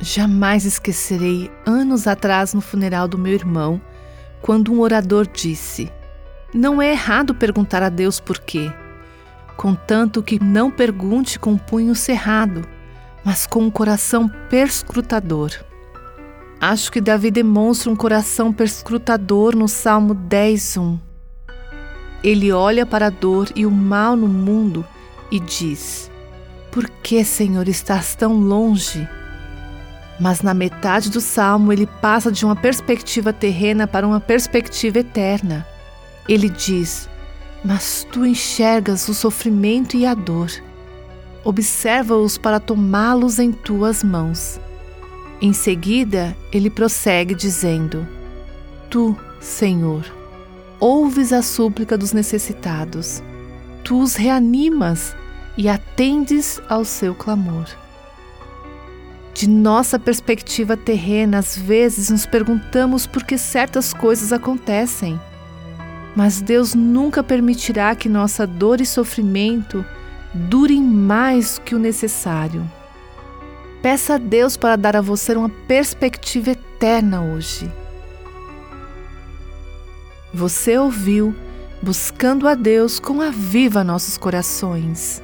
Jamais esquecerei, anos atrás no funeral do meu irmão, quando um orador disse: Não é errado perguntar a Deus por quê, contanto que não pergunte com o punho cerrado, mas com um coração perscrutador. Acho que Davi demonstra um coração perscrutador no Salmo 10:1. Ele olha para a dor e o mal no mundo e diz: Por que, Senhor, estás tão longe? Mas na metade do salmo ele passa de uma perspectiva terrena para uma perspectiva eterna. Ele diz: Mas tu enxergas o sofrimento e a dor. Observa-os para tomá-los em tuas mãos. Em seguida, ele prossegue dizendo: Tu, Senhor, ouves a súplica dos necessitados. Tu os reanimas e atendes ao seu clamor. De nossa perspectiva terrena, às vezes nos perguntamos por que certas coisas acontecem. Mas Deus nunca permitirá que nossa dor e sofrimento durem mais que o necessário. Peça a Deus para dar a você uma perspectiva eterna hoje. Você ouviu Buscando a Deus com a viva nossos corações.